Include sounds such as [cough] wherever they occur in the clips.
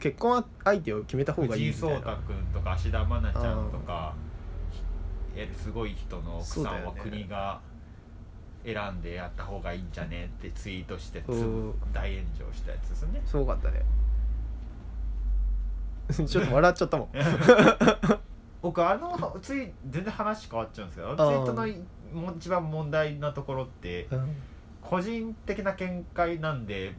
結婚相手を決めた方がいい藤井みたいな。聡太君とか芦田愛菜ちゃんとかすごい人の奥さんは国が選んでやった方がいいんじゃねってツイートして大炎上したやつですね。すごかったねちょっと笑っちゃったもん僕あのツイ全然話変わっちゃうんですけどあのツイートの一番問題なところってうん個人的な見解なんで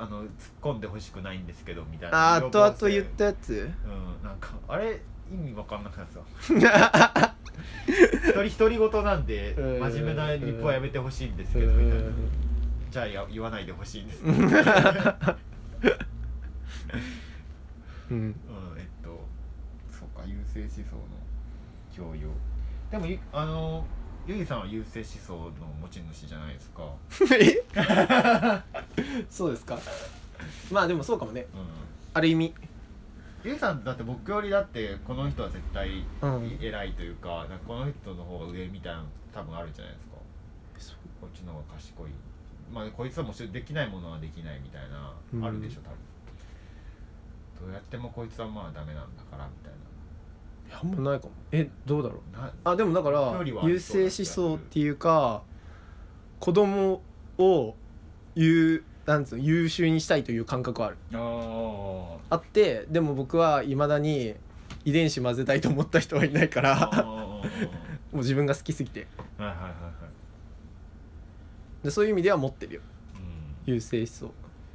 あの突っ込んでほしくないんですけどみたいな。あー後々言ったやつ？うんなんかあれ？意味わかんなくなってた。[laughs] 一人独り言なんでうん真面目なリップはやめてほしいんですけどうみたいな。んじゃあや言わないでほしいんです。うん。うんうんえっとそうか優勢思想の教養でもいあのゆいさんは優勢思想の持ち主じゃないですか。え [laughs] そうですか。まあでもそうかもね。うん。ある意味。ゆいさんだって僕よりだってこの人は絶対うん。偉いというか,、なんかこの人の方が上みたいなの多分あるじゃないですか。こっちの方が賢い。まあこいつはもちできないものはできないみたいな、うん。あるでしょ多分。どうやってもこいつはまあダメなんだからみたいいやあんまないかも。えどうだろう？ななあでもだから優勢思想っていうか子供を優なんつうの優秀にしたいという感覚はある。ああってでも僕はいまだに遺伝子混ぜたいと思った人はいないから [laughs] もう自分が好きすぎて。はいはいはいはい。でそういう意味では持ってるよ。うん。優勢思想。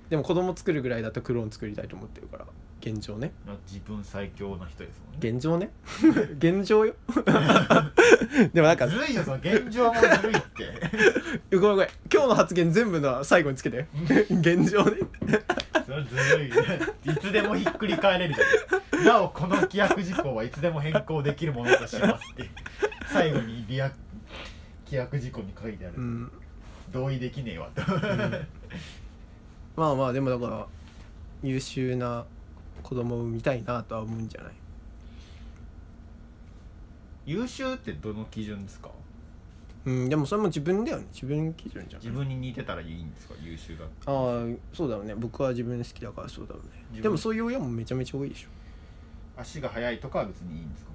でも子供作るぐらいだとクローン作りたいと思ってるから現状ね。まあ自分最強な人ですもんね。現状ね。[laughs] 現状よ。[laughs] でもなんかずるいよその現状もずるいって。[laughs] ごめんごめん。今日の発言全部の最後につけて現状ね。それずるいいつでもひっくり返れるじゃん。なおこの規約事項はいつでも変更できるものとしますって最後にリア規約事項に書いてある、うん。同意できねえわと。まあまあでもだから優秀な子供を産みたいなとは思うんじゃない？優秀ってどの基準ですか？うんでもそれも自分だよね。自分基準じゃん自分に似てたらいいんですか？優秀だって。ああそうだろうね。僕は自分好きだからそうだろうねでもそういう親もめちゃめちゃ多いでしょ。足が速いとかは別にいいんですか？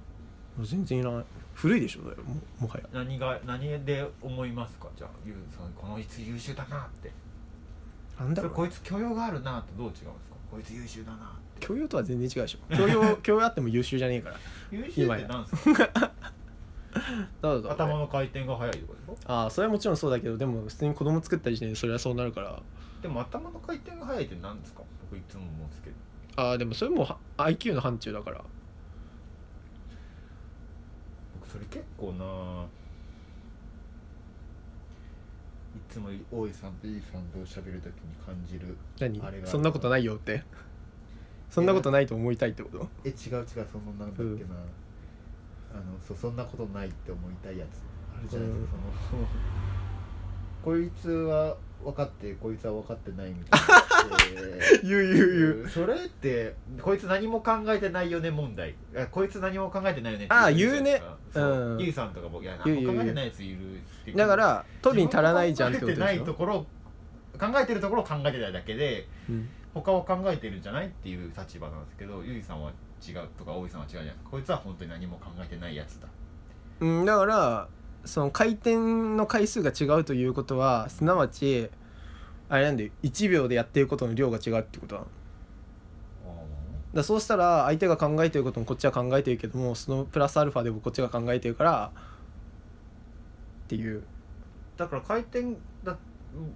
全然いらない。古いでしょだよももはや。何が何で思いますか？じゃあゆうさんこのいつ優秀だなって。なんだろう。それこいつ許容があるなとどう違うんですか？こいつ優秀だなって教養とは全然違うでしょ。教養 [laughs] 教養あっても優秀じゃねえから。優秀ってなんですか？頭の回転が速いとかでしょ？ああそれはもちろんそうだけどでも普通に子供作った時点でそれはそうなるから。でも頭の回転が速いって何ですか？僕いつも思うんですけど。ああでもそれもは IQ の範疇だから。僕それ結構ないつも大井さんといいさんと喋るときに感じる何？あれがそんなことないよってそんなことないと思いたいってこと？え違う違うそのなんだっけな、あのそそんなことないって思いたいやつ。あるじゃないですか、その。こいつは分かってこいつは分かってないみたいな。[laughs] 言う言う言う。それってこいつ何も考えてないよね問題。あこいつ何も考えてないよねああ言うね。そう。うん。ゆいさんとかもいや何も考えてないやついるってだから取るに足らないじゃんってこ自分が考えてないとでしょところ考えてるところを考えてないだけでうん他を考えてるんじゃないっていう立場なんですけどゆいさんは違うとか大井さんは違うじゃないですか。こいつは本当に何も考えてないやつだ。うん、だからその回転の回数が違うということはすなわちあれなんで1秒でやってることの量が違うってことなの。だそうしたら相手が考えてることもこっちは考えてるけどもそのプラスアルファでもこっちが考えてるからっていう。だから回転だ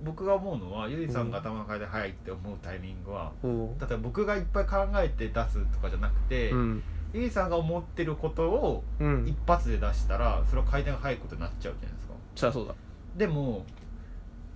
僕が思うのはゆいさんが頭の回転速いって思うタイミングは、お例えば僕がいっぱい考えて出すとかじゃなくて、うん。ゆいさんが思ってることをうん。一発で出したらそれは回転が速いことになっちゃうじゃないですか。そりゃそうだ。でも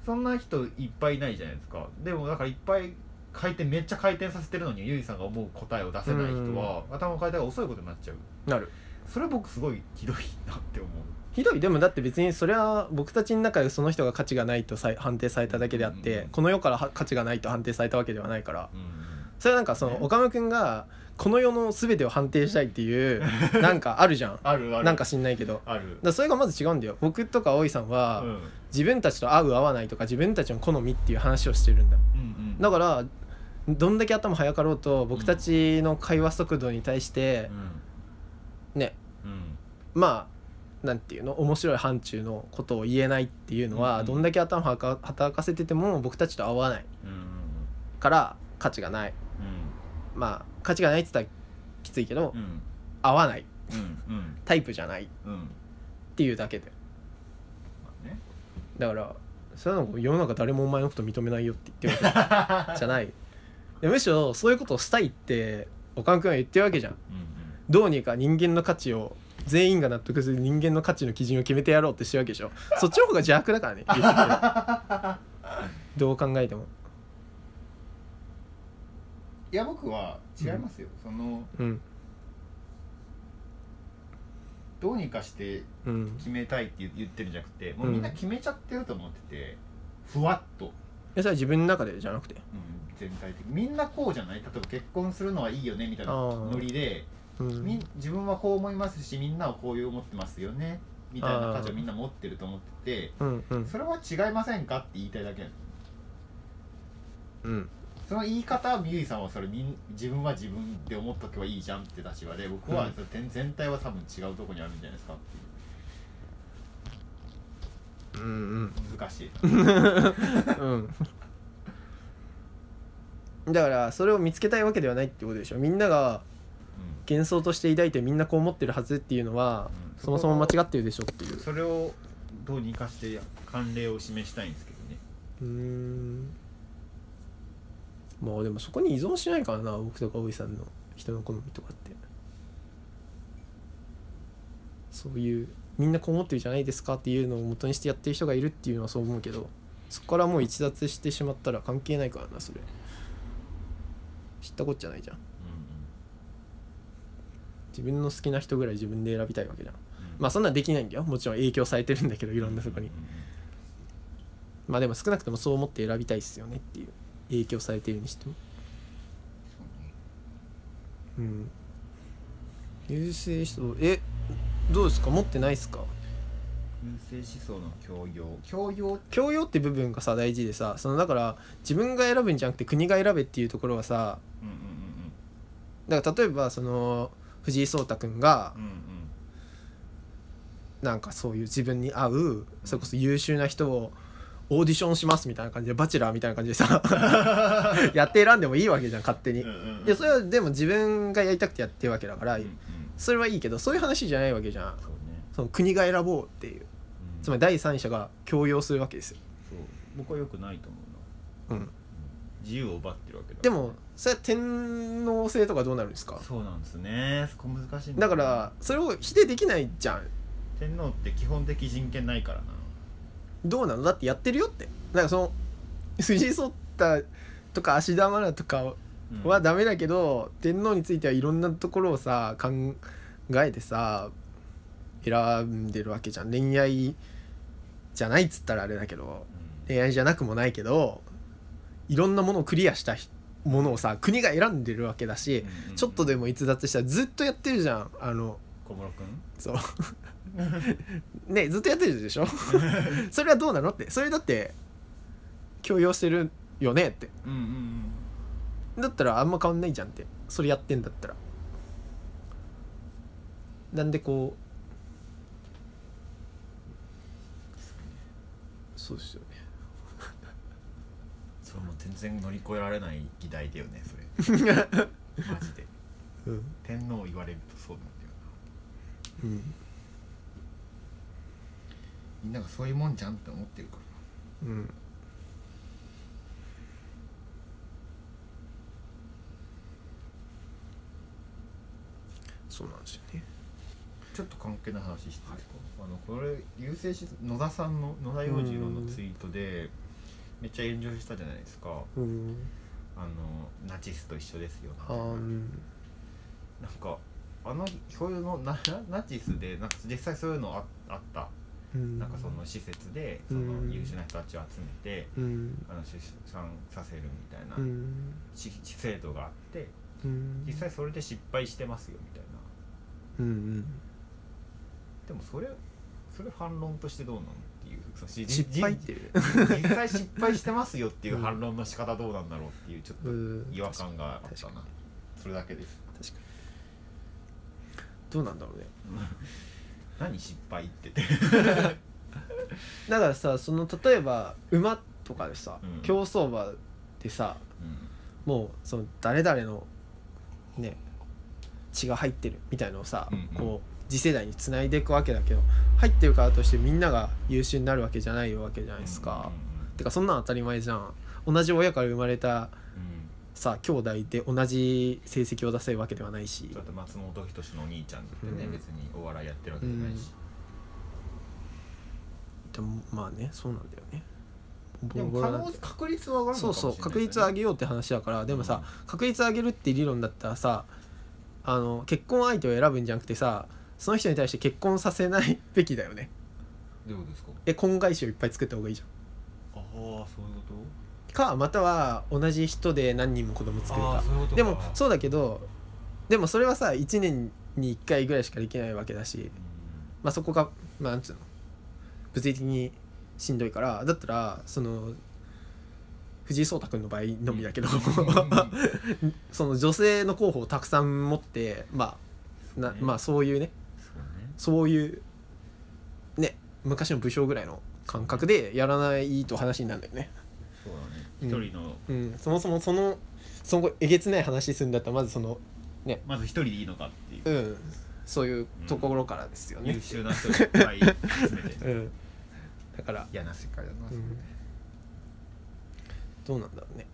そんな人いっぱいいないじゃないですか。でもだからいっぱい回転めっちゃ回転させてるのにゆいさんが思う答えを出せない人は頭の回転が遅いことになっちゃう。なる。それ僕すごいひどいなって思うひどい。でもだって別にそれは僕たちの中でその人が価値がないと判定されただけであって、うん。この世からは価値がないと判定されたわけではないから。うんそれはなんかそのね。岡村君がこの世の全てを判定したいっていう [laughs] なんかあるじゃん。あるある。なんか知んないけど。ある。らそれがまず違うんだよ。僕とか葵さんは、うん。自分たちと合う合わないとか自分たちの好みっていう話をしてるんだうんうん。だからどんだけ頭速かろうと僕たちの会話速度に対してね。うん。まあなんていうの？面白い範疇のことを言えないっていうのは、うんどんだけ頭はか働かせてても僕たちと合わないうんうん。から価値がない。まあ価値がないって言ったらきついけど、うん。うん合わない。うんうん。タイプじゃない。っうん。うんていうだけで。だからそれはなんか世の中誰もお前のこと認めないよって言ってるわけじゃない。[laughs] でむしろそういうことをしたいって岡野君は言ってるわけじゃんうん。どうにか人間の価値を全員が納得する人間の価値の基準を決めてやろうってしてるわけでしょ。そっちの方が邪悪だからね。[laughs] どう考えても。いや僕は違いますよ、そのうん。どうにかしてうん決めたいって言言ってるんじゃなくてもううんみんな決めちゃってると思っててふわっと、えそれは自分の中でじゃなくて？うん、全体的に。みんなこうじゃない？例えば結婚するのはいいよねみたいなノリでうんみ自分はこう思いますしみんなはこういう思ってますよね。みたいな価値をみんな持ってると思っててうんうん。それは違いませんかって言いたいだけ。なのうん。その言い方はみゆいさんはそれみん自分は自分で思っとけばいいじゃんって立場で僕はうん。それ全全体は多分違うとこにあるんじゃないですかっていう。うん難しい。う [laughs] んうん。だからそれを見つけたいわけではないってことでしょ。みんなが幻想として抱いてみんなこう思ってるはずっていうのは、うん。そもそも間違ってるでしょっていう。それをどうにかして慣例を示したいんですけどね。うーん。まあでもそこに依存しないからな僕とかおいさんの人の好みとかって。そういうみんなこう思ってるじゃないですかっていうのを元にしてやってる人がいるっていうのはそう思うけどそこからもう逸脱してしまったら関係ないからなそれ。知ったこっちゃないじゃん自分の好きな人ぐらい自分で選びたいわけじゃん。まあそんなんできないんだよ。もちろん影響されてるんだけどいろんなそこに。まあでも少なくともそう思って選びたいっすよねっていう影響されてるにしても。うん。優勢思想。えどうですか？持ってないっすか？優勢思想の教養。教養？教養って部分がさ大事でさそのだから自分が選ぶんじゃなくて国が選べっていうところはさうんうんうん。だから例えばその藤井聡太君がなんかそういう自分に合うそれこそ優秀な人をオーディションしますみたいな感じでバチェラーみたいな感じでさ [laughs] やって選んでもいいわけじゃん勝手に。いやそれはでも自分がやりたくてやってるわけだから、それはいいけどそういう話じゃないわけじゃん。その国が選ぼうっていう。うん。つまり第三者が強要するわけですよ、僕は良くないと思うな。うん、自由を奪ってるわけだでもそれは天皇制とかどうなるんですか？そうなんですね。そこ難しいんだからそれを否定できないじゃん。天皇って基本的人権ないからな。どうなの？だってやってるよって。なんかその藤井聡太とか芦田愛菜とかうん。はダメだけど、天皇についてはいろんなところをさ考えてさ選んでるわけじゃん。恋愛じゃないっつったらあれだけどうん。恋愛じゃなくもないけどいろんなものをクリアしたひものをさ国が選んでるわけだし、うんうんちょっとでも逸脱したらずっとやってるじゃん。あの小室君？そう。[laughs] ねずっとやってるでしょ？[laughs] それはどうなのって。それだって強要してるよねって。うんうんうん。だったらあんま変わんないじゃんって。それやってんだったら。なんでこうそうですよね全然乗り越えられない議題だよねそれ。[laughs] マジで。うん。天皇言われるとそうなんだようん。みんながそういうもんじゃんって思ってるから。うん。そうなんですよね。ちょっと関係ない話していいですか、あのこれ優勢し野田さんの野田洋次郎のツイートでめっちゃ炎上したじゃないですか。うん。あのナチスと一緒ですよあーうん。なんかあのそういうのナナチスでなんか実際そういうのああった。うん。なんかその施設でそのうん。優秀な人たちを集めてうん。あの出産させるみたいなうん。し制度があってうん。実際それで失敗してますよみたいな。うんうん。でもそれそれ反論としてどうなの？失敗っていう。じ実際失敗してますよっていう反論の仕方どうなんだろうっていうちょっとうん。違和感があったな。それだけです。確かに。どうなんだろうね。[laughs] 何失敗って。ってだからさその例えば馬とかでさ、うん。競走馬でさもうその誰々のね血が入ってるみたいのをさ、うんうん。こう次世代につないでいくわけだけど入ってるからとしてみんなが優秀になるわけじゃないわけじゃないですか、てかそんなん当たり前じゃん。同じ親から生まれたうん。うんうんさ兄弟で同じ成績を出せるわけではないし。だって松本人志のお兄ちゃんってね、うん。別にお笑いやってるわけじゃないし、でもまあねそうなんだよね。でも可能確率は上がるそうそう確率上げようって話だからでもさ、確率上げるって理論だったらさあの結婚相手を選ぶんじゃなくてさその人に対して結婚させないべきだよね。どういうことですか？え婚外子をいっぱい作った方がいいじゃああそういうこんかまたは同じ人で何人も子供と作るか。ああそういうことか。でもそうだけどでもそれはさ1年に1回ぐらいしかできないわけだしまあそこがまあなんつうの？物理的にしんどいからだったらその藤井聡太君の場合のみだけど、[laughs] その女性の候補をたくさん持ってまあなね。まあそういうねそういうね昔の武将ぐらいの感覚でやらないと話になるんだよね。そうだね。うん。一人の、うん、そもそもそのそのえげつない話するんだったらまずそのまず一人でいいのかっていう、うん。そういうところからですよね。優。秀な人をいっぱい集めて。[laughs] うん、だから、嫌な世界だな、うん、どうなんだろうね。